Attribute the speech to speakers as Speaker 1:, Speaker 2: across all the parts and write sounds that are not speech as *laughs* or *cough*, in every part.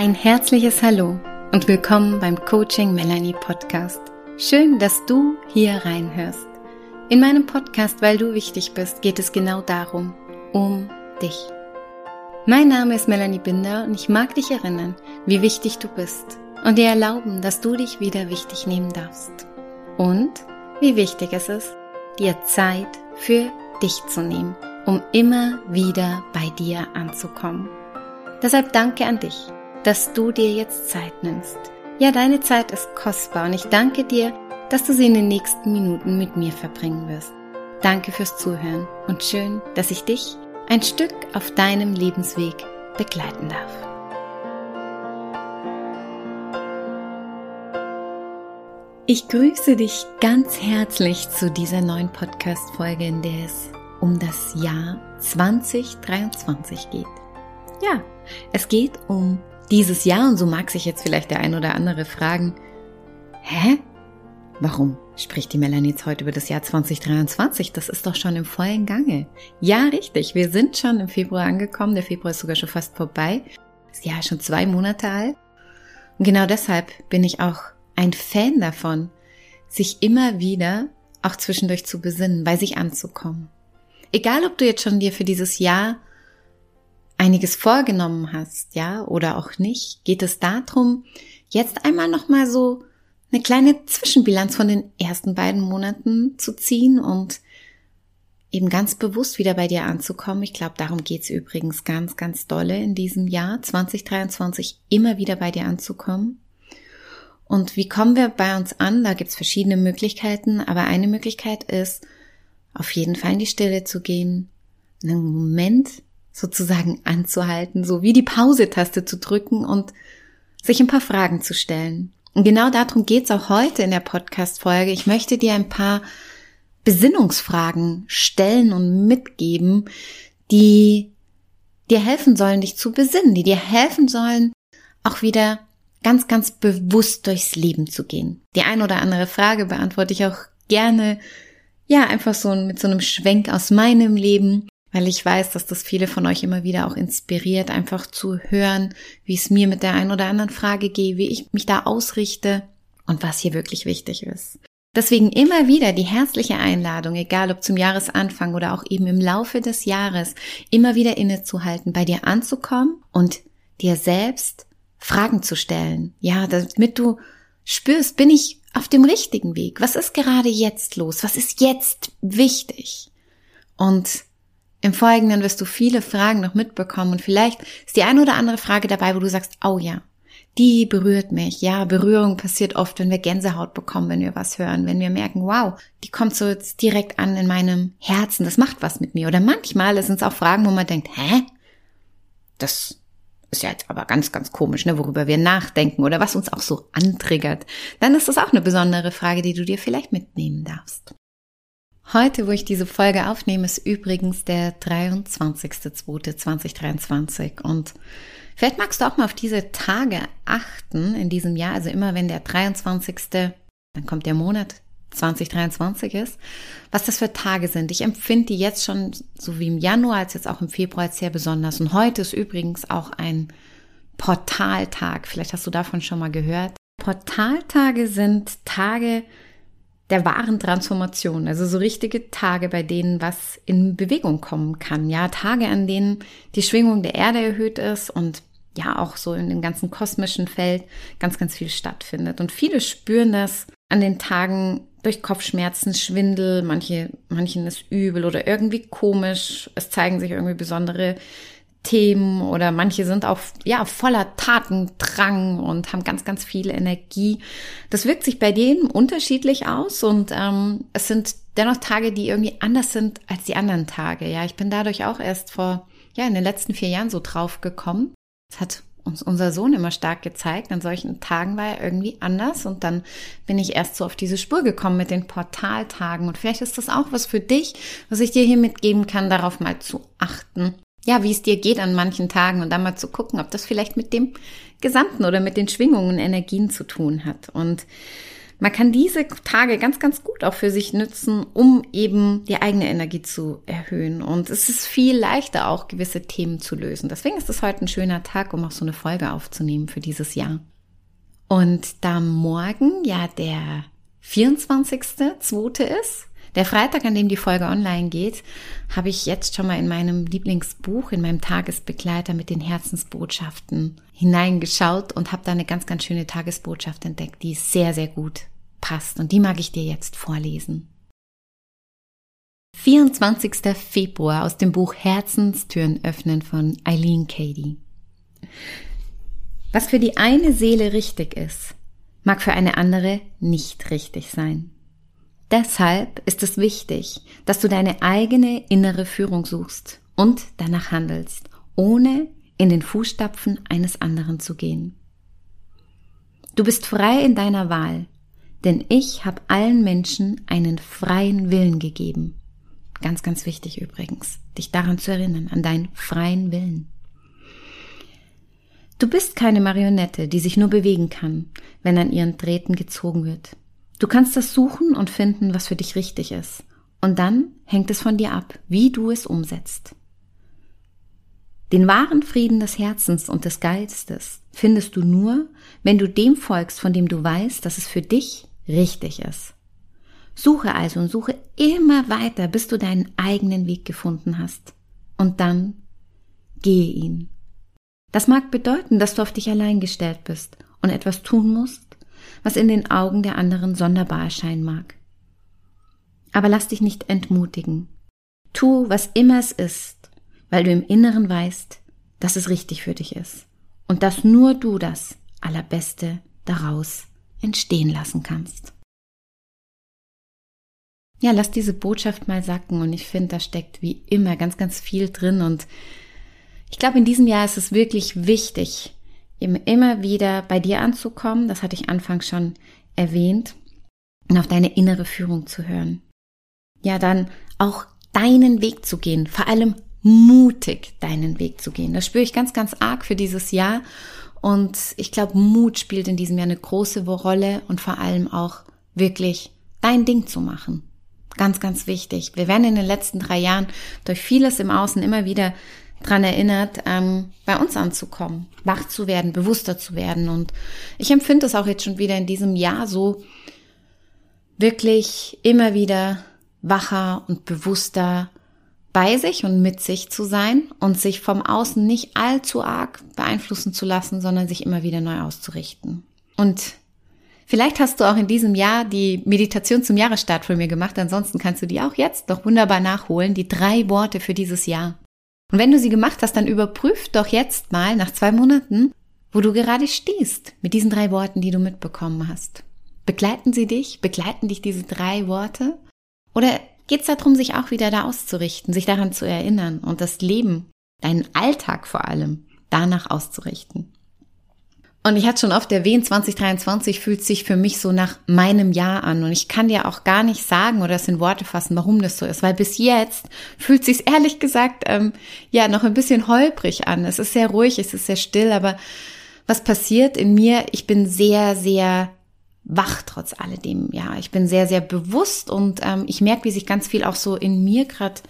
Speaker 1: Ein herzliches Hallo und willkommen beim Coaching Melanie Podcast. Schön, dass du hier reinhörst. In meinem Podcast, weil du wichtig bist, geht es genau darum, um dich. Mein Name ist Melanie Binder und ich mag dich erinnern, wie wichtig du bist und dir erlauben, dass du dich wieder wichtig nehmen darfst. Und wie wichtig es ist, dir Zeit für dich zu nehmen, um immer wieder bei dir anzukommen. Deshalb danke an dich dass du dir jetzt Zeit nimmst. Ja, deine Zeit ist kostbar und ich danke dir, dass du sie in den nächsten Minuten mit mir verbringen wirst. Danke fürs Zuhören und schön, dass ich dich ein Stück auf deinem Lebensweg begleiten darf. Ich grüße dich ganz herzlich zu dieser neuen Podcast-Folge, in der es um das Jahr 2023 geht. Ja, es geht um dieses Jahr, und so mag sich jetzt vielleicht der ein oder andere fragen, hä? Warum spricht die Melanie jetzt heute über das Jahr 2023? Das ist doch schon im vollen Gange. Ja, richtig. Wir sind schon im Februar angekommen. Der Februar ist sogar schon fast vorbei. Das Jahr ist schon zwei Monate alt. Und genau deshalb bin ich auch ein Fan davon, sich immer wieder auch zwischendurch zu besinnen, bei sich anzukommen. Egal, ob du jetzt schon dir für dieses Jahr einiges vorgenommen hast, ja, oder auch nicht, geht es darum, jetzt einmal nochmal so eine kleine Zwischenbilanz von den ersten beiden Monaten zu ziehen und eben ganz bewusst wieder bei dir anzukommen. Ich glaube, darum geht's übrigens ganz, ganz dolle in diesem Jahr 2023 immer wieder bei dir anzukommen. Und wie kommen wir bei uns an? Da gibt's verschiedene Möglichkeiten, aber eine Möglichkeit ist, auf jeden Fall in die Stille zu gehen, einen Moment sozusagen anzuhalten, so wie die Pause-Taste zu drücken und sich ein paar Fragen zu stellen. Und genau darum geht's auch heute in der Podcast-Folge. Ich möchte dir ein paar Besinnungsfragen stellen und mitgeben, die dir helfen sollen, dich zu besinnen, die dir helfen sollen, auch wieder ganz, ganz bewusst durchs Leben zu gehen. Die ein oder andere Frage beantworte ich auch gerne, ja, einfach so mit so einem Schwenk aus meinem Leben weil ich weiß, dass das viele von euch immer wieder auch inspiriert, einfach zu hören, wie es mir mit der einen oder anderen Frage geht, wie ich mich da ausrichte und was hier wirklich wichtig ist. Deswegen immer wieder die herzliche Einladung, egal ob zum Jahresanfang oder auch eben im Laufe des Jahres, immer wieder innezuhalten, bei dir anzukommen und dir selbst Fragen zu stellen. Ja, damit du spürst, bin ich auf dem richtigen Weg? Was ist gerade jetzt los? Was ist jetzt wichtig? Und im Folgenden wirst du viele Fragen noch mitbekommen und vielleicht ist die eine oder andere Frage dabei, wo du sagst, oh ja, die berührt mich. Ja, Berührung passiert oft, wenn wir Gänsehaut bekommen, wenn wir was hören, wenn wir merken, wow, die kommt so jetzt direkt an in meinem Herzen, das macht was mit mir. Oder manchmal sind es auch Fragen, wo man denkt, hä? Das ist ja jetzt aber ganz, ganz komisch, ne, worüber wir nachdenken oder was uns auch so antriggert. Dann ist das auch eine besondere Frage, die du dir vielleicht mitnehmen darfst. Heute, wo ich diese Folge aufnehme, ist übrigens der 23.02.2023 und vielleicht magst du auch mal auf diese Tage achten in diesem Jahr, also immer wenn der 23. dann kommt der Monat 2023 ist, was das für Tage sind. Ich empfinde die jetzt schon so wie im Januar als jetzt auch im Februar als sehr besonders und heute ist übrigens auch ein Portaltag. Vielleicht hast du davon schon mal gehört. Portaltage sind Tage, der wahren Transformation. Also so richtige Tage, bei denen was in Bewegung kommen kann. Ja, Tage, an denen die Schwingung der Erde erhöht ist und ja auch so in dem ganzen kosmischen Feld ganz, ganz viel stattfindet. Und viele spüren das an den Tagen durch Kopfschmerzen, Schwindel, manche, manchen ist übel oder irgendwie komisch. Es zeigen sich irgendwie besondere Themen oder manche sind auch ja voller Tatendrang und haben ganz ganz viel Energie. Das wirkt sich bei denen unterschiedlich aus und ähm, es sind dennoch Tage, die irgendwie anders sind als die anderen Tage. Ja, ich bin dadurch auch erst vor ja in den letzten vier Jahren so drauf gekommen. Das hat uns unser Sohn immer stark gezeigt. An solchen Tagen war er irgendwie anders und dann bin ich erst so auf diese Spur gekommen mit den Portaltagen und vielleicht ist das auch was für dich, was ich dir hier mitgeben kann, darauf mal zu achten ja, wie es dir geht an manchen Tagen und dann mal zu gucken, ob das vielleicht mit dem Gesamten oder mit den Schwingungen, Energien zu tun hat. Und man kann diese Tage ganz, ganz gut auch für sich nutzen, um eben die eigene Energie zu erhöhen. Und es ist viel leichter auch gewisse Themen zu lösen. Deswegen ist es heute ein schöner Tag, um auch so eine Folge aufzunehmen für dieses Jahr. Und da morgen ja der 24.2. ist, der Freitag, an dem die Folge online geht, habe ich jetzt schon mal in meinem Lieblingsbuch, in meinem Tagesbegleiter mit den Herzensbotschaften hineingeschaut und habe da eine ganz, ganz schöne Tagesbotschaft entdeckt, die sehr, sehr gut passt. Und die mag ich dir jetzt vorlesen. 24. Februar aus dem Buch Herzenstüren öffnen von Eileen Cady. Was für die eine Seele richtig ist, mag für eine andere nicht richtig sein. Deshalb ist es wichtig, dass du deine eigene innere Führung suchst und danach handelst, ohne in den Fußstapfen eines anderen zu gehen. Du bist frei in deiner Wahl, denn ich habe allen Menschen einen freien Willen gegeben. Ganz, ganz wichtig übrigens, dich daran zu erinnern, an deinen freien Willen. Du bist keine Marionette, die sich nur bewegen kann, wenn an ihren Drähten gezogen wird. Du kannst das suchen und finden, was für dich richtig ist. Und dann hängt es von dir ab, wie du es umsetzt. Den wahren Frieden des Herzens und des Geistes findest du nur, wenn du dem folgst, von dem du weißt, dass es für dich richtig ist. Suche also und suche immer weiter, bis du deinen eigenen Weg gefunden hast. Und dann gehe ihn. Das mag bedeuten, dass du auf dich allein gestellt bist und etwas tun musst, was in den Augen der anderen sonderbar erscheinen mag. Aber lass dich nicht entmutigen. Tu, was immer es ist, weil du im Inneren weißt, dass es richtig für dich ist und dass nur du das Allerbeste daraus entstehen lassen kannst. Ja, lass diese Botschaft mal sacken und ich finde, da steckt wie immer ganz, ganz viel drin und ich glaube, in diesem Jahr ist es wirklich wichtig, immer wieder bei dir anzukommen, das hatte ich anfangs schon erwähnt, und auf deine innere Führung zu hören. Ja, dann auch deinen Weg zu gehen, vor allem mutig deinen Weg zu gehen. Das spüre ich ganz, ganz arg für dieses Jahr. Und ich glaube, Mut spielt in diesem Jahr eine große Rolle und vor allem auch wirklich dein Ding zu machen. Ganz, ganz wichtig. Wir werden in den letzten drei Jahren durch vieles im Außen immer wieder dran erinnert, ähm, bei uns anzukommen, wach zu werden, bewusster zu werden. Und ich empfinde es auch jetzt schon wieder in diesem Jahr so, wirklich immer wieder wacher und bewusster bei sich und mit sich zu sein und sich vom Außen nicht allzu arg beeinflussen zu lassen, sondern sich immer wieder neu auszurichten. Und vielleicht hast du auch in diesem Jahr die Meditation zum Jahresstart von mir gemacht, ansonsten kannst du die auch jetzt noch wunderbar nachholen, die drei Worte für dieses Jahr. Und wenn du sie gemacht hast, dann überprüf doch jetzt mal nach zwei Monaten, wo du gerade stehst mit diesen drei Worten, die du mitbekommen hast. Begleiten sie dich? Begleiten dich diese drei Worte? Oder geht es darum, sich auch wieder da auszurichten, sich daran zu erinnern und das Leben, deinen Alltag vor allem, danach auszurichten? Und ich hatte schon oft erwähnt, 2023 fühlt sich für mich so nach meinem Jahr an. Und ich kann dir auch gar nicht sagen oder es in Worte fassen, warum das so ist. Weil bis jetzt fühlt sich ehrlich gesagt ähm, ja noch ein bisschen holprig an. Es ist sehr ruhig, es ist sehr still, aber was passiert in mir? Ich bin sehr, sehr wach trotz alledem. Ja, ich bin sehr, sehr bewusst und ähm, ich merke, wie sich ganz viel auch so in mir gerade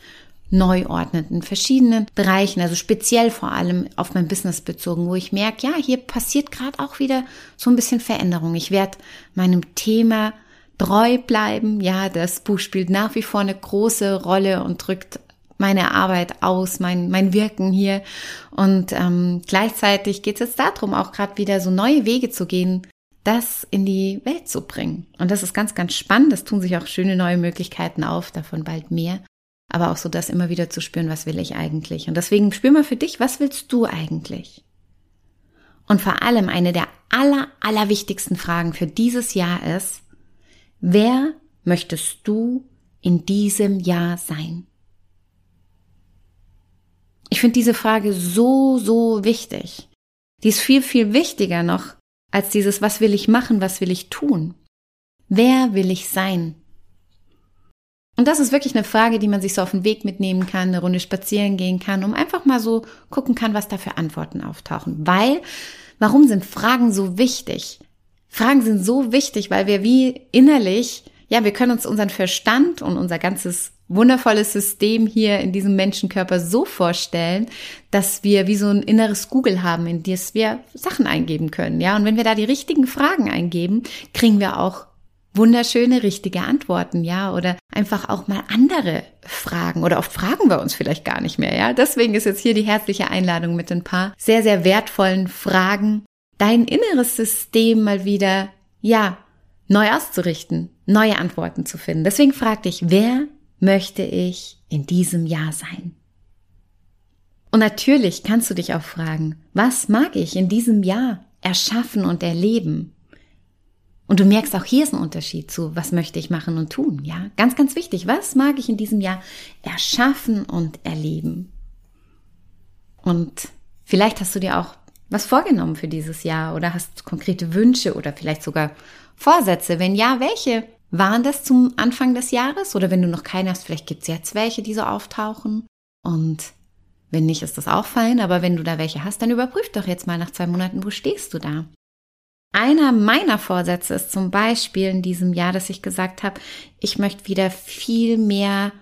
Speaker 1: neu ordnet in verschiedenen Bereichen, also speziell vor allem auf mein Business bezogen, wo ich merke, ja, hier passiert gerade auch wieder so ein bisschen Veränderung. Ich werde meinem Thema treu bleiben. Ja, das Buch spielt nach wie vor eine große Rolle und drückt meine Arbeit aus, mein, mein Wirken hier. Und ähm, gleichzeitig geht es jetzt darum, auch gerade wieder so neue Wege zu gehen, das in die Welt zu bringen. Und das ist ganz, ganz spannend. Es tun sich auch schöne neue Möglichkeiten auf, davon bald mehr aber auch so das immer wieder zu spüren, was will ich eigentlich. Und deswegen spür mal für dich, was willst du eigentlich? Und vor allem eine der aller, aller wichtigsten Fragen für dieses Jahr ist, wer möchtest du in diesem Jahr sein? Ich finde diese Frage so, so wichtig. Die ist viel, viel wichtiger noch als dieses, was will ich machen, was will ich tun? Wer will ich sein? Und das ist wirklich eine Frage, die man sich so auf den Weg mitnehmen kann, eine Runde spazieren gehen kann, um einfach mal so gucken kann, was da für Antworten auftauchen. Weil, warum sind Fragen so wichtig? Fragen sind so wichtig, weil wir wie innerlich, ja, wir können uns unseren Verstand und unser ganzes wundervolles System hier in diesem Menschenkörper so vorstellen, dass wir wie so ein inneres Google haben, in das wir Sachen eingeben können, ja. Und wenn wir da die richtigen Fragen eingeben, kriegen wir auch wunderschöne, richtige Antworten, ja, oder einfach auch mal andere Fragen oder oft fragen wir uns vielleicht gar nicht mehr, ja. Deswegen ist jetzt hier die herzliche Einladung mit ein paar sehr, sehr wertvollen Fragen, dein inneres System mal wieder, ja, neu auszurichten, neue Antworten zu finden. Deswegen frag dich, wer möchte ich in diesem Jahr sein? Und natürlich kannst du dich auch fragen, was mag ich in diesem Jahr erschaffen und erleben? Und du merkst auch hier ist ein Unterschied zu, was möchte ich machen und tun, ja? Ganz, ganz wichtig. Was mag ich in diesem Jahr erschaffen und erleben? Und vielleicht hast du dir auch was vorgenommen für dieses Jahr oder hast konkrete Wünsche oder vielleicht sogar Vorsätze. Wenn ja, welche waren das zum Anfang des Jahres? Oder wenn du noch keine hast, vielleicht gibt es jetzt welche, die so auftauchen. Und wenn nicht, ist das auch fein. Aber wenn du da welche hast, dann überprüf doch jetzt mal nach zwei Monaten, wo stehst du da? Einer meiner Vorsätze ist zum Beispiel in diesem Jahr, dass ich gesagt habe, ich möchte wieder viel mehr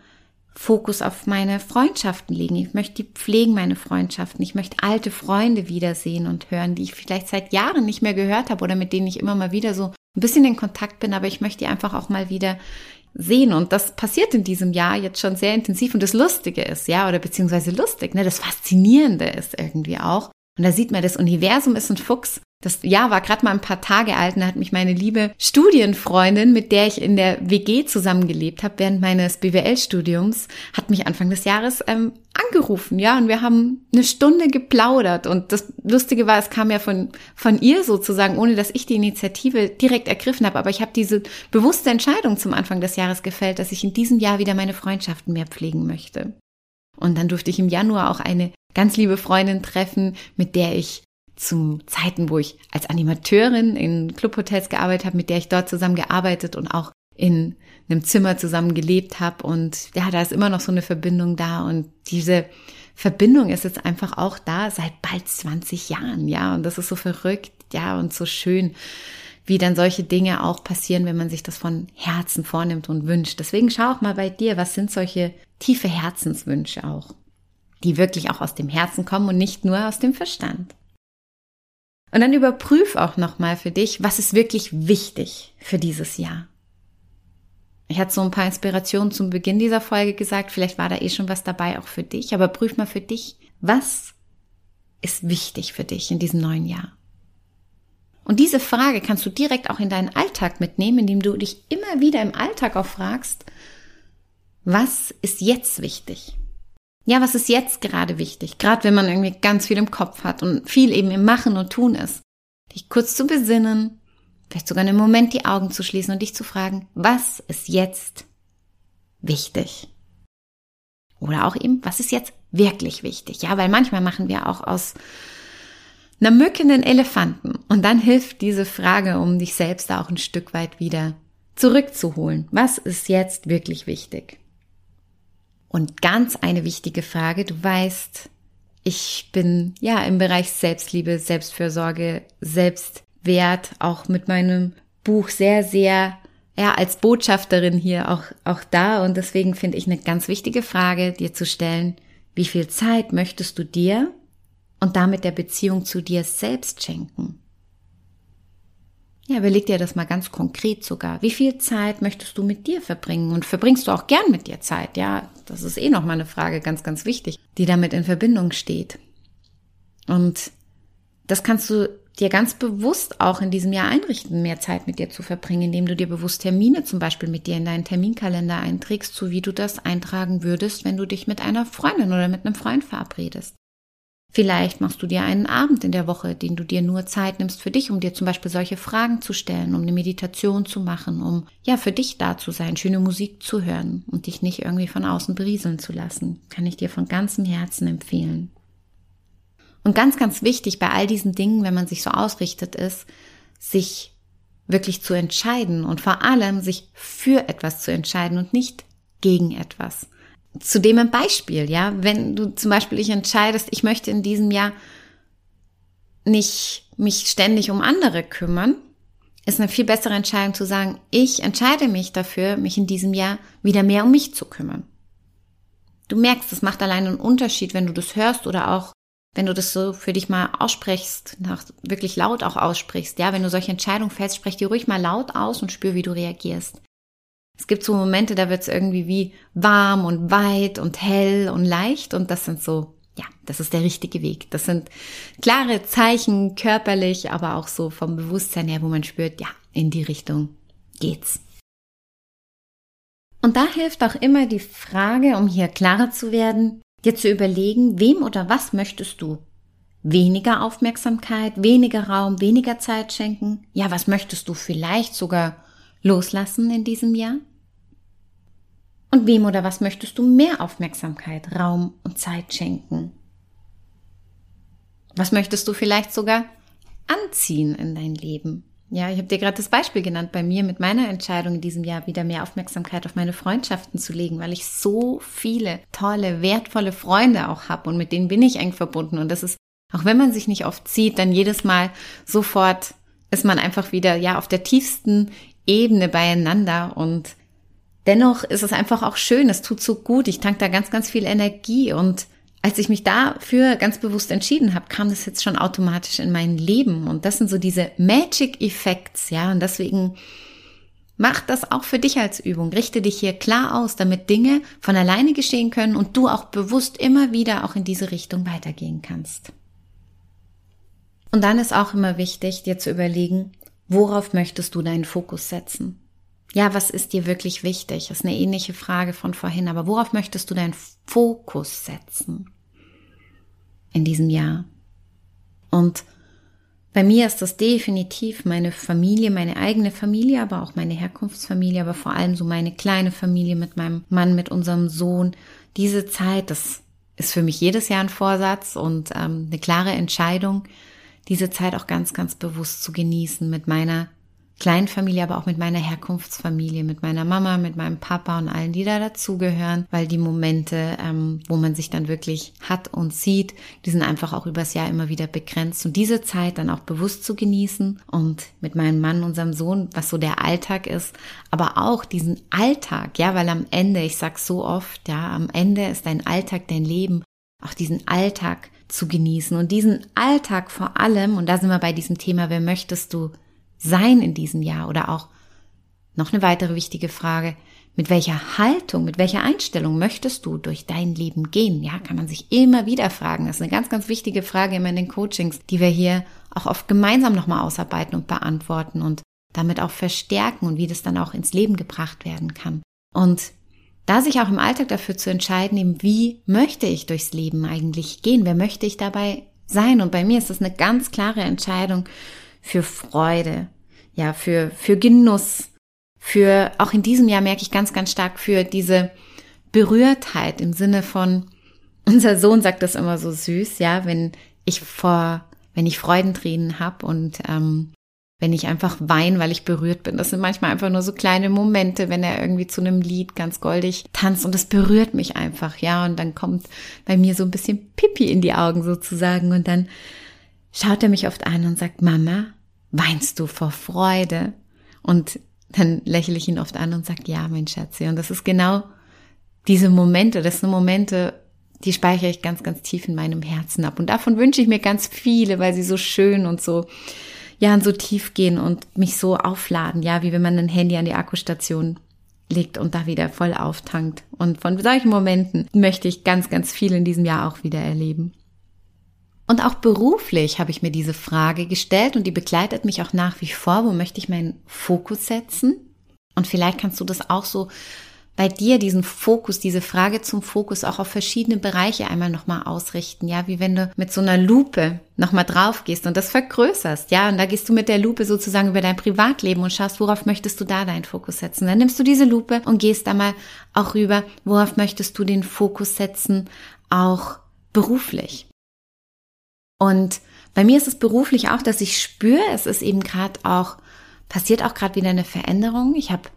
Speaker 1: Fokus auf meine Freundschaften legen. Ich möchte pflegen meine Freundschaften. Ich möchte alte Freunde wiedersehen und hören, die ich vielleicht seit Jahren nicht mehr gehört habe oder mit denen ich immer mal wieder so ein bisschen in Kontakt bin, aber ich möchte die einfach auch mal wieder sehen. Und das passiert in diesem Jahr jetzt schon sehr intensiv. Und das Lustige ist, ja, oder beziehungsweise lustig, ne, das Faszinierende ist irgendwie auch. Und da sieht man, das Universum ist ein Fuchs. Das Jahr war gerade mal ein paar Tage alt und da hat mich meine liebe Studienfreundin, mit der ich in der WG zusammengelebt habe während meines BWL-Studiums, hat mich Anfang des Jahres ähm, angerufen, ja, und wir haben eine Stunde geplaudert. Und das Lustige war, es kam ja von von ihr sozusagen, ohne dass ich die Initiative direkt ergriffen habe, aber ich habe diese bewusste Entscheidung zum Anfang des Jahres gefällt, dass ich in diesem Jahr wieder meine Freundschaften mehr pflegen möchte. Und dann durfte ich im Januar auch eine ganz liebe Freundin treffen, mit der ich zu Zeiten, wo ich als Animateurin in Clubhotels gearbeitet habe, mit der ich dort zusammen gearbeitet und auch in einem Zimmer zusammen gelebt habe. Und ja, da ist immer noch so eine Verbindung da. Und diese Verbindung ist jetzt einfach auch da seit bald 20 Jahren. Ja, und das ist so verrückt. Ja, und so schön, wie dann solche Dinge auch passieren, wenn man sich das von Herzen vornimmt und wünscht. Deswegen schau auch mal bei dir, was sind solche tiefe Herzenswünsche auch, die wirklich auch aus dem Herzen kommen und nicht nur aus dem Verstand. Und dann überprüf auch nochmal für dich, was ist wirklich wichtig für dieses Jahr. Ich hatte so ein paar Inspirationen zum Beginn dieser Folge gesagt, vielleicht war da eh schon was dabei auch für dich, aber prüf mal für dich, was ist wichtig für dich in diesem neuen Jahr. Und diese Frage kannst du direkt auch in deinen Alltag mitnehmen, indem du dich immer wieder im Alltag auch fragst, was ist jetzt wichtig? Ja, was ist jetzt gerade wichtig? Gerade wenn man irgendwie ganz viel im Kopf hat und viel eben im Machen und Tun ist. Dich kurz zu besinnen, vielleicht sogar einen Moment die Augen zu schließen und dich zu fragen, was ist jetzt wichtig? Oder auch eben, was ist jetzt wirklich wichtig? Ja, weil manchmal machen wir auch aus einer Mücke einen Elefanten. Und dann hilft diese Frage, um dich selbst auch ein Stück weit wieder zurückzuholen. Was ist jetzt wirklich wichtig? Und ganz eine wichtige Frage, du weißt, ich bin ja im Bereich Selbstliebe, Selbstfürsorge, Selbstwert, auch mit meinem Buch sehr, sehr, ja, als Botschafterin hier auch, auch da. Und deswegen finde ich eine ganz wichtige Frage, dir zu stellen, wie viel Zeit möchtest du dir und damit der Beziehung zu dir selbst schenken? Ja, überleg dir das mal ganz konkret sogar. Wie viel Zeit möchtest du mit dir verbringen? Und verbringst du auch gern mit dir Zeit? Ja, das ist eh nochmal eine Frage, ganz, ganz wichtig, die damit in Verbindung steht. Und das kannst du dir ganz bewusst auch in diesem Jahr einrichten, mehr Zeit mit dir zu verbringen, indem du dir bewusst Termine zum Beispiel mit dir in deinen Terminkalender einträgst, so wie du das eintragen würdest, wenn du dich mit einer Freundin oder mit einem Freund verabredest. Vielleicht machst du dir einen Abend in der Woche, den du dir nur Zeit nimmst für dich, um dir zum Beispiel solche Fragen zu stellen, um eine Meditation zu machen, um ja für dich da zu sein, schöne Musik zu hören und dich nicht irgendwie von außen berieseln zu lassen. Kann ich dir von ganzem Herzen empfehlen. Und ganz, ganz wichtig bei all diesen Dingen, wenn man sich so ausrichtet, ist, sich wirklich zu entscheiden und vor allem sich für etwas zu entscheiden und nicht gegen etwas zudem ein Beispiel, ja. Wenn du zum Beispiel dich entscheidest, ich möchte in diesem Jahr nicht mich ständig um andere kümmern, ist eine viel bessere Entscheidung zu sagen, ich entscheide mich dafür, mich in diesem Jahr wieder mehr um mich zu kümmern. Du merkst, es macht allein einen Unterschied, wenn du das hörst oder auch wenn du das so für dich mal aussprichst, nach, wirklich laut auch aussprichst, ja, wenn du solche Entscheidungen fällst, sprech die ruhig mal laut aus und spür, wie du reagierst. Es gibt so Momente, da wird es irgendwie wie warm und weit und hell und leicht und das sind so, ja, das ist der richtige Weg. Das sind klare Zeichen körperlich, aber auch so vom Bewusstsein her, wo man spürt, ja, in die Richtung geht's. Und da hilft auch immer die Frage, um hier klarer zu werden, dir zu überlegen, wem oder was möchtest du weniger Aufmerksamkeit, weniger Raum, weniger Zeit schenken? Ja, was möchtest du vielleicht sogar loslassen in diesem Jahr? Und wem oder was möchtest du mehr Aufmerksamkeit, Raum und Zeit schenken? Was möchtest du vielleicht sogar anziehen in dein Leben? Ja, ich habe dir gerade das Beispiel genannt bei mir mit meiner Entscheidung in diesem Jahr wieder mehr Aufmerksamkeit auf meine Freundschaften zu legen, weil ich so viele tolle, wertvolle Freunde auch habe und mit denen bin ich eng verbunden. Und das ist, auch wenn man sich nicht oft sieht, dann jedes Mal sofort ist man einfach wieder ja auf der tiefsten Ebene beieinander und dennoch ist es einfach auch schön, es tut so gut, ich tank da ganz, ganz viel Energie und als ich mich dafür ganz bewusst entschieden habe, kam das jetzt schon automatisch in mein Leben. Und das sind so diese Magic Effects, ja. Und deswegen mach das auch für dich als Übung. Richte dich hier klar aus, damit Dinge von alleine geschehen können und du auch bewusst immer wieder auch in diese Richtung weitergehen kannst. Und dann ist auch immer wichtig, dir zu überlegen, worauf möchtest du deinen Fokus setzen? Ja, was ist dir wirklich wichtig? Das ist eine ähnliche Frage von vorhin, aber worauf möchtest du deinen Fokus setzen in diesem Jahr? Und bei mir ist das definitiv meine Familie, meine eigene Familie, aber auch meine Herkunftsfamilie, aber vor allem so meine kleine Familie mit meinem Mann, mit unserem Sohn. Diese Zeit, das ist für mich jedes Jahr ein Vorsatz und ähm, eine klare Entscheidung, diese Zeit auch ganz, ganz bewusst zu genießen mit meiner Kleinfamilie, aber auch mit meiner Herkunftsfamilie, mit meiner Mama, mit meinem Papa und allen, die da dazugehören, weil die Momente, ähm, wo man sich dann wirklich hat und sieht, die sind einfach auch übers Jahr immer wieder begrenzt. Und diese Zeit dann auch bewusst zu genießen und mit meinem Mann, unserem Sohn, was so der Alltag ist, aber auch diesen Alltag, ja, weil am Ende, ich sag's so oft, ja, am Ende ist dein Alltag dein Leben, auch diesen Alltag zu genießen und diesen Alltag vor allem, und da sind wir bei diesem Thema, wer möchtest du sein in diesem Jahr? Oder auch noch eine weitere wichtige Frage, mit welcher Haltung, mit welcher Einstellung möchtest du durch dein Leben gehen? Ja, kann man sich immer wieder fragen. Das ist eine ganz, ganz wichtige Frage immer in den Coachings, die wir hier auch oft gemeinsam nochmal ausarbeiten und beantworten und damit auch verstärken und wie das dann auch ins Leben gebracht werden kann. Und da sich auch im Alltag dafür zu entscheiden, eben wie möchte ich durchs Leben eigentlich gehen? Wer möchte ich dabei sein? Und bei mir ist das eine ganz klare Entscheidung für Freude, ja, für, für Genuss, für, auch in diesem Jahr merke ich ganz, ganz stark für diese Berührtheit im Sinne von, *laughs* unser Sohn sagt das immer so süß, ja, wenn ich vor, wenn ich Freudentränen habe und ähm, wenn ich einfach weine, weil ich berührt bin. Das sind manchmal einfach nur so kleine Momente, wenn er irgendwie zu einem Lied ganz goldig tanzt und das berührt mich einfach, ja. Und dann kommt bei mir so ein bisschen Pipi in die Augen sozusagen und dann schaut er mich oft an und sagt, Mama, weinst du vor Freude? Und dann lächle ich ihn oft an und sage, ja, mein Schatz. Und das ist genau diese Momente, das sind Momente, die speichere ich ganz, ganz tief in meinem Herzen ab. Und davon wünsche ich mir ganz viele, weil sie so schön und so, ja, so tief gehen und mich so aufladen, ja, wie wenn man ein Handy an die Akkustation legt und da wieder voll auftankt. Und von solchen Momenten möchte ich ganz, ganz viel in diesem Jahr auch wieder erleben. Und auch beruflich habe ich mir diese Frage gestellt und die begleitet mich auch nach wie vor. Wo möchte ich meinen Fokus setzen? Und vielleicht kannst du das auch so bei dir diesen Fokus, diese Frage zum Fokus auch auf verschiedene Bereiche einmal nochmal ausrichten, ja, wie wenn du mit so einer Lupe nochmal drauf gehst und das vergrößerst, ja, und da gehst du mit der Lupe sozusagen über dein Privatleben und schaust, worauf möchtest du da deinen Fokus setzen. Dann nimmst du diese Lupe und gehst da mal auch rüber, worauf möchtest du den Fokus setzen, auch beruflich. Und bei mir ist es beruflich auch, dass ich spüre, es ist eben gerade auch, passiert auch gerade wieder eine Veränderung. Ich habe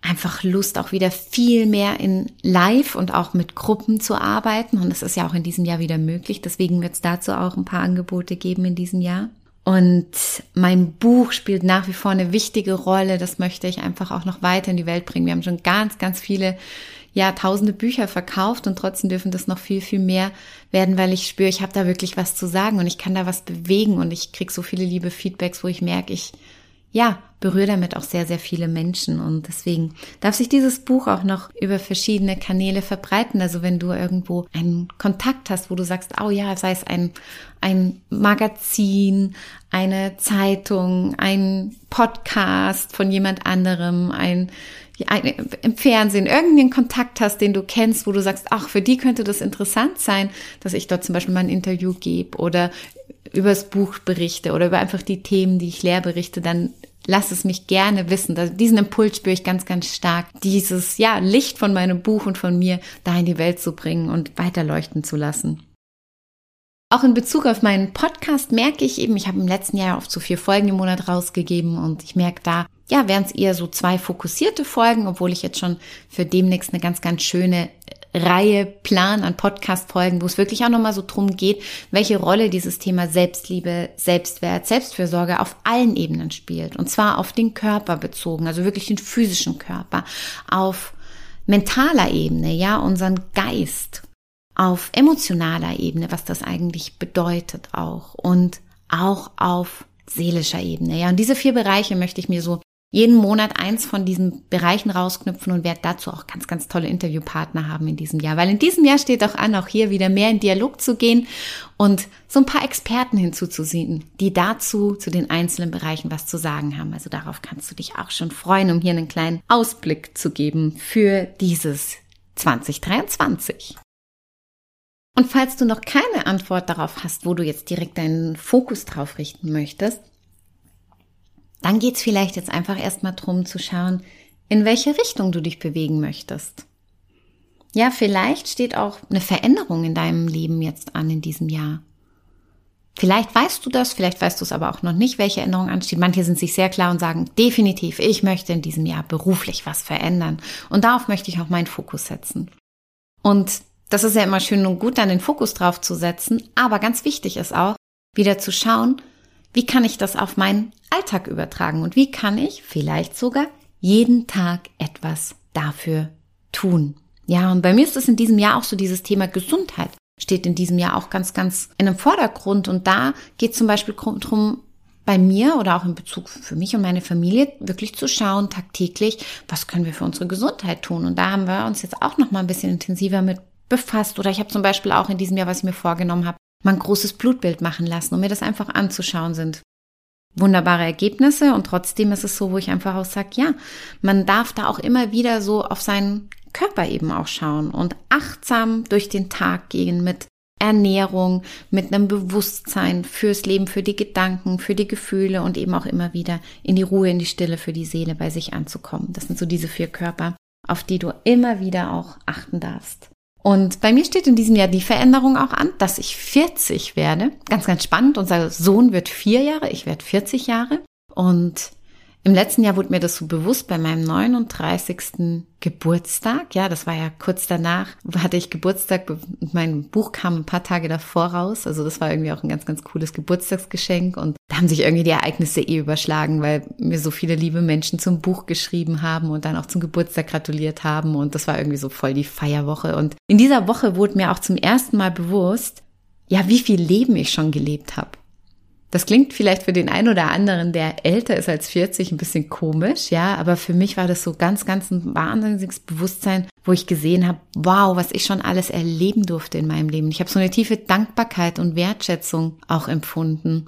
Speaker 1: einfach Lust, auch wieder viel mehr in Live und auch mit Gruppen zu arbeiten. Und das ist ja auch in diesem Jahr wieder möglich. Deswegen wird es dazu auch ein paar Angebote geben in diesem Jahr. Und mein Buch spielt nach wie vor eine wichtige Rolle. Das möchte ich einfach auch noch weiter in die Welt bringen. Wir haben schon ganz, ganz viele, ja, tausende Bücher verkauft und trotzdem dürfen das noch viel, viel mehr werden, weil ich spüre, ich habe da wirklich was zu sagen und ich kann da was bewegen und ich kriege so viele liebe Feedbacks, wo ich merke, ich ja, berühre damit auch sehr, sehr viele Menschen. Und deswegen darf sich dieses Buch auch noch über verschiedene Kanäle verbreiten. Also wenn du irgendwo einen Kontakt hast, wo du sagst, oh ja, sei es ein, ein Magazin, eine Zeitung, ein Podcast von jemand anderem, ein, ein im Fernsehen, irgendeinen Kontakt hast, den du kennst, wo du sagst, ach, für die könnte das interessant sein, dass ich dort zum Beispiel mal ein Interview gebe oder über das Buch berichte oder über einfach die Themen, die ich leer berichte, dann lass es mich gerne wissen. Diesen Impuls spüre ich ganz, ganz stark, dieses ja Licht von meinem Buch und von mir da in die Welt zu bringen und weiterleuchten zu lassen. Auch in Bezug auf meinen Podcast merke ich eben, ich habe im letzten Jahr oft so vier Folgen im Monat rausgegeben und ich merke da, ja, wären es eher so zwei fokussierte Folgen, obwohl ich jetzt schon für demnächst eine ganz, ganz schöne Reihe plan an Podcast-Folgen, wo es wirklich auch nochmal so drum geht, welche Rolle dieses Thema Selbstliebe, Selbstwert, Selbstfürsorge auf allen Ebenen spielt. Und zwar auf den Körper bezogen, also wirklich den physischen Körper, auf mentaler Ebene, ja, unseren Geist, auf emotionaler Ebene, was das eigentlich bedeutet auch und auch auf seelischer Ebene. Ja, und diese vier Bereiche möchte ich mir so jeden Monat eins von diesen Bereichen rausknüpfen und werde dazu auch ganz, ganz tolle Interviewpartner haben in diesem Jahr. Weil in diesem Jahr steht auch an, auch hier wieder mehr in Dialog zu gehen und so ein paar Experten hinzuzusehen, die dazu zu den einzelnen Bereichen was zu sagen haben. Also darauf kannst du dich auch schon freuen, um hier einen kleinen Ausblick zu geben für dieses 2023. Und falls du noch keine Antwort darauf hast, wo du jetzt direkt deinen Fokus drauf richten möchtest, dann geht's vielleicht jetzt einfach erstmal drum zu schauen, in welche Richtung du dich bewegen möchtest. Ja, vielleicht steht auch eine Veränderung in deinem Leben jetzt an in diesem Jahr. Vielleicht weißt du das, vielleicht weißt du es aber auch noch nicht, welche Änderung ansteht. Manche sind sich sehr klar und sagen, definitiv, ich möchte in diesem Jahr beruflich was verändern. Und darauf möchte ich auch meinen Fokus setzen. Und das ist ja immer schön und gut, dann den Fokus drauf zu setzen. Aber ganz wichtig ist auch, wieder zu schauen, wie kann ich das auf meinen Alltag übertragen und wie kann ich vielleicht sogar jeden Tag etwas dafür tun. Ja, und bei mir ist es in diesem Jahr auch so dieses Thema Gesundheit steht in diesem Jahr auch ganz, ganz in dem Vordergrund. Und da geht zum Beispiel drum, bei mir oder auch in Bezug für mich und meine Familie wirklich zu schauen tagtäglich, was können wir für unsere Gesundheit tun. Und da haben wir uns jetzt auch noch mal ein bisschen intensiver mit befasst. Oder ich habe zum Beispiel auch in diesem Jahr, was ich mir vorgenommen habe, mal ein großes Blutbild machen lassen, um mir das einfach anzuschauen sind. Wunderbare Ergebnisse und trotzdem ist es so, wo ich einfach auch sage, ja, man darf da auch immer wieder so auf seinen Körper eben auch schauen und achtsam durch den Tag gehen mit Ernährung, mit einem Bewusstsein fürs Leben, für die Gedanken, für die Gefühle und eben auch immer wieder in die Ruhe, in die Stille für die Seele bei sich anzukommen. Das sind so diese vier Körper, auf die du immer wieder auch achten darfst. Und bei mir steht in diesem Jahr die Veränderung auch an, dass ich 40 werde. Ganz, ganz spannend. Unser Sohn wird vier Jahre, ich werde 40 Jahre. Und im letzten Jahr wurde mir das so bewusst bei meinem 39. Geburtstag. Ja, das war ja kurz danach, hatte ich Geburtstag. Mein Buch kam ein paar Tage davor raus. Also das war irgendwie auch ein ganz, ganz cooles Geburtstagsgeschenk. Und haben sich irgendwie die Ereignisse eh überschlagen, weil mir so viele liebe Menschen zum Buch geschrieben haben und dann auch zum Geburtstag gratuliert haben. Und das war irgendwie so voll die Feierwoche. Und in dieser Woche wurde mir auch zum ersten Mal bewusst, ja, wie viel Leben ich schon gelebt habe. Das klingt vielleicht für den einen oder anderen, der älter ist als 40, ein bisschen komisch, ja, aber für mich war das so ganz, ganz ein wahnsinniges Bewusstsein, wo ich gesehen habe, wow, was ich schon alles erleben durfte in meinem Leben. Ich habe so eine tiefe Dankbarkeit und Wertschätzung auch empfunden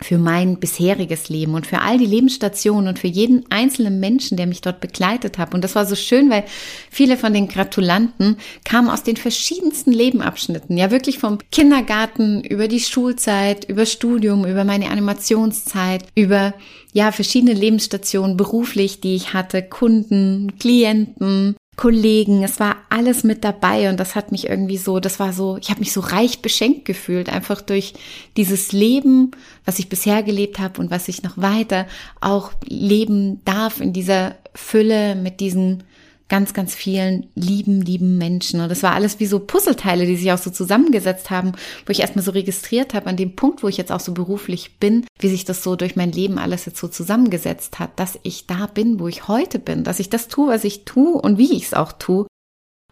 Speaker 1: für mein bisheriges Leben und für all die Lebensstationen und für jeden einzelnen Menschen, der mich dort begleitet hat. Und das war so schön, weil viele von den Gratulanten kamen aus den verschiedensten Lebenabschnitten. Ja, wirklich vom Kindergarten über die Schulzeit, über Studium, über meine Animationszeit, über ja, verschiedene Lebensstationen beruflich, die ich hatte, Kunden, Klienten, Kollegen, es war alles mit dabei und das hat mich irgendwie so, das war so, ich habe mich so reich beschenkt gefühlt, einfach durch dieses Leben, was ich bisher gelebt habe und was ich noch weiter auch leben darf in dieser Fülle mit diesen ganz, ganz vielen lieben, lieben Menschen. Und das war alles wie so Puzzleteile, die sich auch so zusammengesetzt haben, wo ich erstmal so registriert habe, an dem Punkt, wo ich jetzt auch so beruflich bin, wie sich das so durch mein Leben alles jetzt so zusammengesetzt hat, dass ich da bin, wo ich heute bin, dass ich das tue, was ich tue und wie ich es auch tue.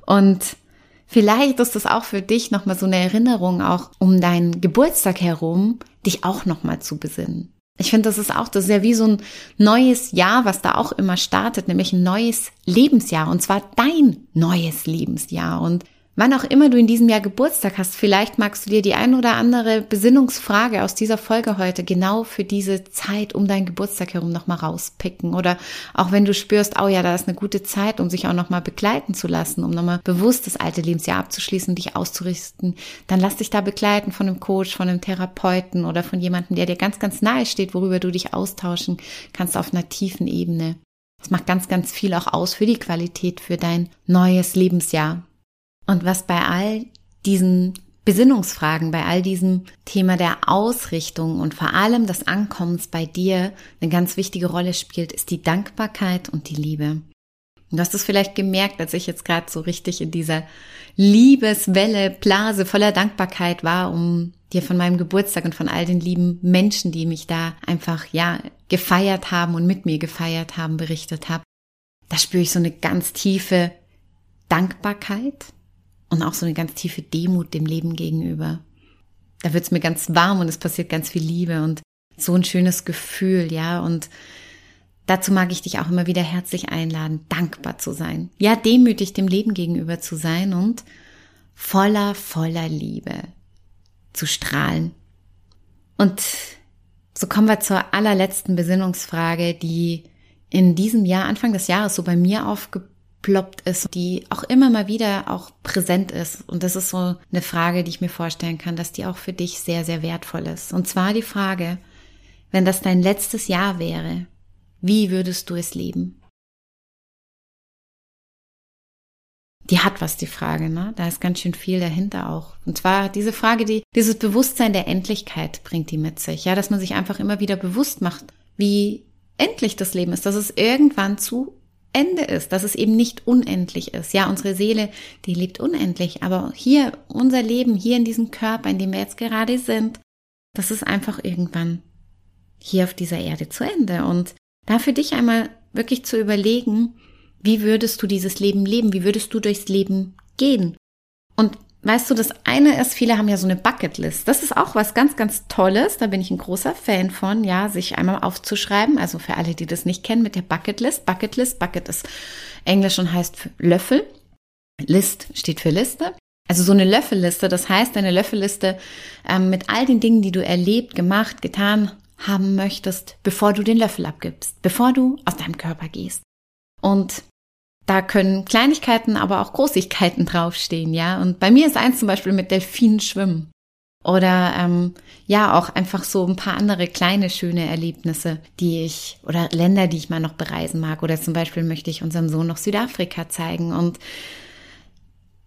Speaker 1: Und vielleicht ist das auch für dich nochmal so eine Erinnerung, auch um deinen Geburtstag herum, dich auch nochmal zu besinnen. Ich finde, das ist auch, das ist ja wie so ein neues Jahr, was da auch immer startet, nämlich ein neues Lebensjahr und zwar dein neues Lebensjahr. Und Wann auch immer du in diesem Jahr Geburtstag hast, vielleicht magst du dir die ein oder andere Besinnungsfrage aus dieser Folge heute genau für diese Zeit um deinen Geburtstag herum nochmal rauspicken. Oder auch wenn du spürst, oh ja, da ist eine gute Zeit, um sich auch nochmal begleiten zu lassen, um nochmal bewusst das alte Lebensjahr abzuschließen, dich auszurichten, dann lass dich da begleiten von einem Coach, von einem Therapeuten oder von jemandem, der dir ganz, ganz nahe steht, worüber du dich austauschen kannst auf einer tiefen Ebene. Das macht ganz, ganz viel auch aus für die Qualität, für dein neues Lebensjahr. Und was bei all diesen Besinnungsfragen, bei all diesem Thema der Ausrichtung und vor allem des Ankommens bei dir eine ganz wichtige Rolle spielt, ist die Dankbarkeit und die Liebe. Du hast es vielleicht gemerkt, als ich jetzt gerade so richtig in dieser Liebeswelle, Blase voller Dankbarkeit war, um dir von meinem Geburtstag und von all den lieben Menschen, die mich da einfach, ja, gefeiert haben und mit mir gefeiert haben, berichtet habe. Da spüre ich so eine ganz tiefe Dankbarkeit und auch so eine ganz tiefe Demut dem Leben gegenüber. Da wird es mir ganz warm und es passiert ganz viel Liebe und so ein schönes Gefühl, ja. Und dazu mag ich dich auch immer wieder herzlich einladen, dankbar zu sein. Ja, demütig dem Leben gegenüber zu sein und voller, voller Liebe zu strahlen. Und so kommen wir zur allerletzten Besinnungsfrage, die in diesem Jahr, Anfang des Jahres, so bei mir aufgebaut aufgeploppt ist, die auch immer mal wieder auch präsent ist. Und das ist so eine Frage, die ich mir vorstellen kann, dass die auch für dich sehr, sehr wertvoll ist. Und zwar die Frage, wenn das dein letztes Jahr wäre, wie würdest du es leben? Die hat was, die Frage, ne? Da ist ganz schön viel dahinter auch. Und zwar diese Frage, die, dieses Bewusstsein der Endlichkeit bringt die mit sich. Ja, dass man sich einfach immer wieder bewusst macht, wie endlich das Leben ist, dass es irgendwann zu Ende ist, dass es eben nicht unendlich ist. Ja, unsere Seele, die lebt unendlich, aber hier, unser Leben, hier in diesem Körper, in dem wir jetzt gerade sind, das ist einfach irgendwann hier auf dieser Erde zu Ende. Und da für dich einmal wirklich zu überlegen, wie würdest du dieses Leben leben? Wie würdest du durchs Leben gehen? Und Weißt du, das eine ist, viele haben ja so eine Bucketlist. Das ist auch was ganz, ganz Tolles. Da bin ich ein großer Fan von, ja, sich einmal aufzuschreiben. Also für alle, die das nicht kennen, mit der Bucketlist. Bucketlist, Bucket ist Englisch und heißt Löffel. List steht für Liste. Also so eine Löffelliste, das heißt eine Löffelliste ähm, mit all den Dingen, die du erlebt, gemacht, getan haben möchtest, bevor du den Löffel abgibst, bevor du aus deinem Körper gehst. Und da können Kleinigkeiten, aber auch Großigkeiten draufstehen, ja. Und bei mir ist eins zum Beispiel mit Delfinen schwimmen. Oder ähm, ja, auch einfach so ein paar andere kleine, schöne Erlebnisse, die ich, oder Länder, die ich mal noch bereisen mag. Oder zum Beispiel möchte ich unserem Sohn noch Südafrika zeigen. Und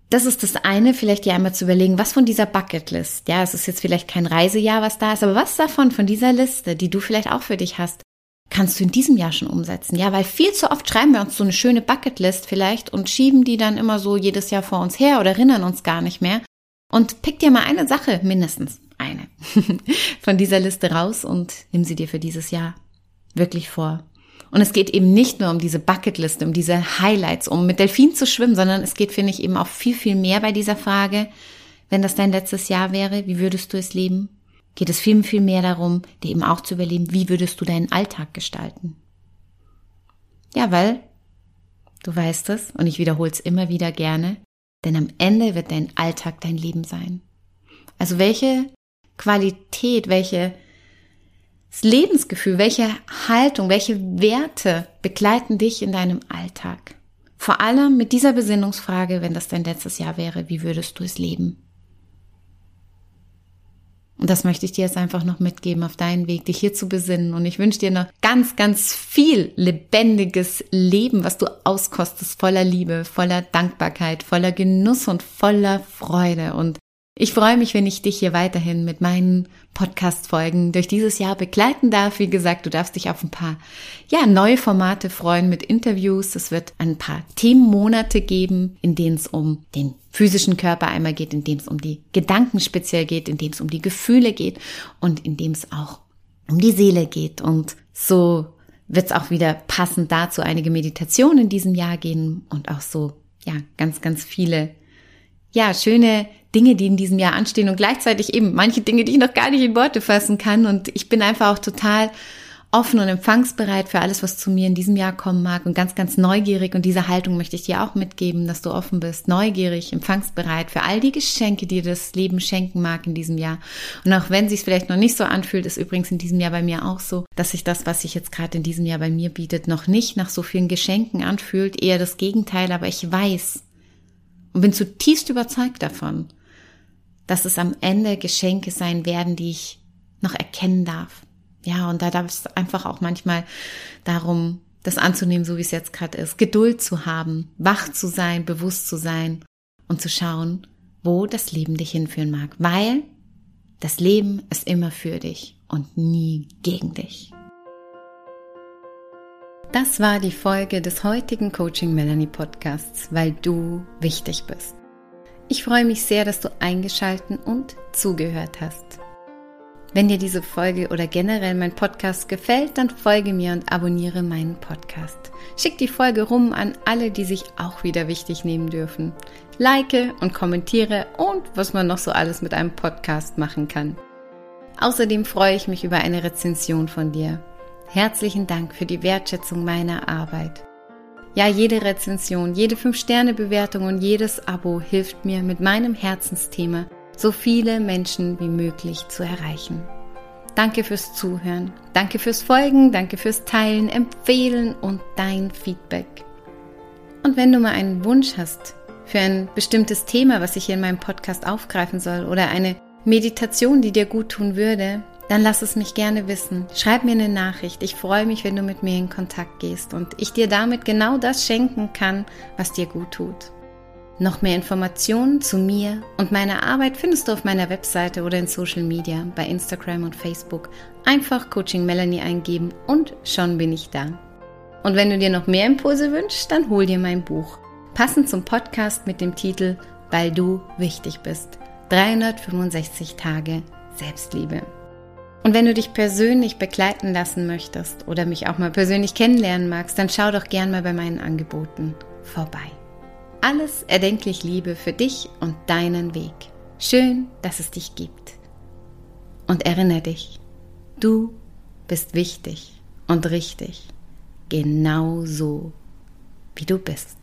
Speaker 1: das ist das eine, vielleicht dir einmal zu überlegen, was von dieser Bucketlist, ja, es ist jetzt vielleicht kein Reisejahr, was da ist, aber was davon, von dieser Liste, die du vielleicht auch für dich hast, kannst du in diesem Jahr schon umsetzen. Ja, weil viel zu oft schreiben wir uns so eine schöne Bucketlist vielleicht und schieben die dann immer so jedes Jahr vor uns her oder erinnern uns gar nicht mehr. Und pick dir mal eine Sache, mindestens eine, *laughs* von dieser Liste raus und nimm sie dir für dieses Jahr wirklich vor. Und es geht eben nicht nur um diese Bucketliste, um diese Highlights, um mit Delfinen zu schwimmen, sondern es geht, finde ich, eben auch viel, viel mehr bei dieser Frage, wenn das dein letztes Jahr wäre, wie würdest du es leben? Geht es viel, viel mehr darum, dir eben auch zu überlegen, wie würdest du deinen Alltag gestalten. Ja, weil, du weißt es, und ich wiederhole es immer wieder gerne, denn am Ende wird dein Alltag dein Leben sein. Also welche Qualität, welche Lebensgefühl, welche Haltung, welche Werte begleiten dich in deinem Alltag? Vor allem mit dieser Besinnungsfrage, wenn das dein letztes Jahr wäre, wie würdest du es leben? Und das möchte ich dir jetzt einfach noch mitgeben auf deinen Weg, dich hier zu besinnen. Und ich wünsche dir noch ganz, ganz viel lebendiges Leben, was du auskostest, voller Liebe, voller Dankbarkeit, voller Genuss und voller Freude. Und Ich freue mich, wenn ich dich hier weiterhin mit meinen Podcast-Folgen durch dieses Jahr begleiten darf. Wie gesagt, du darfst dich auf ein paar, ja, neue Formate freuen mit Interviews. Es wird ein paar Themenmonate geben, in denen es um den physischen Körper einmal geht, in dem es um die Gedanken speziell geht, in dem es um die Gefühle geht und in dem es auch um die Seele geht. Und so wird es auch wieder passend dazu einige Meditationen in diesem Jahr gehen und auch so, ja, ganz, ganz viele, ja, schöne Dinge, die in diesem Jahr anstehen und gleichzeitig eben manche Dinge, die ich noch gar nicht in Worte fassen kann. Und ich bin einfach auch total offen und empfangsbereit für alles, was zu mir in diesem Jahr kommen mag und ganz, ganz neugierig. Und diese Haltung möchte ich dir auch mitgeben, dass du offen bist, neugierig, empfangsbereit für all die Geschenke, die das Leben schenken mag in diesem Jahr. Und auch wenn sich vielleicht noch nicht so anfühlt, ist übrigens in diesem Jahr bei mir auch so, dass sich das, was sich jetzt gerade in diesem Jahr bei mir bietet, noch nicht nach so vielen Geschenken anfühlt, eher das Gegenteil. Aber ich weiß und bin zutiefst überzeugt davon, dass es am Ende Geschenke sein werden, die ich noch erkennen darf. Ja, und da darf es einfach auch manchmal darum, das anzunehmen, so wie es jetzt gerade ist, Geduld zu haben, wach zu sein, bewusst zu sein und zu schauen, wo das Leben dich hinführen mag, weil das Leben ist immer für dich und nie gegen dich. Das war die Folge des heutigen Coaching Melanie Podcasts, weil du wichtig bist. Ich freue mich sehr, dass du eingeschalten und zugehört hast. Wenn dir diese Folge oder generell mein Podcast gefällt, dann folge mir und abonniere meinen Podcast. Schick die Folge rum an alle, die sich auch wieder wichtig nehmen dürfen. Like und kommentiere und was man noch so alles mit einem Podcast machen kann. Außerdem freue ich mich über eine Rezension von dir. Herzlichen Dank für die Wertschätzung meiner Arbeit. Ja, jede Rezension, jede 5-Sterne-Bewertung und jedes Abo hilft mir mit meinem Herzensthema, so viele Menschen wie möglich zu erreichen. Danke fürs Zuhören, danke fürs Folgen, danke fürs Teilen, Empfehlen und dein Feedback. Und wenn du mal einen Wunsch hast für ein bestimmtes Thema, was ich hier in meinem Podcast aufgreifen soll oder eine Meditation, die dir gut tun würde, dann lass es mich gerne wissen. Schreib mir eine Nachricht. Ich freue mich, wenn du mit mir in Kontakt gehst und ich dir damit genau das schenken kann, was dir gut tut. Noch mehr Informationen zu mir und meiner Arbeit findest du auf meiner Webseite oder in Social Media, bei Instagram und Facebook. Einfach Coaching Melanie eingeben und schon bin ich da. Und wenn du dir noch mehr Impulse wünschst, dann hol dir mein Buch. Passend zum Podcast mit dem Titel Weil du wichtig bist. 365 Tage Selbstliebe. Und wenn du dich persönlich begleiten lassen möchtest oder mich auch mal persönlich kennenlernen magst, dann schau doch gern mal bei meinen Angeboten vorbei. Alles erdenklich Liebe für dich und deinen Weg. Schön, dass es dich gibt. Und erinnere dich, du bist wichtig und richtig, genau so, wie du bist.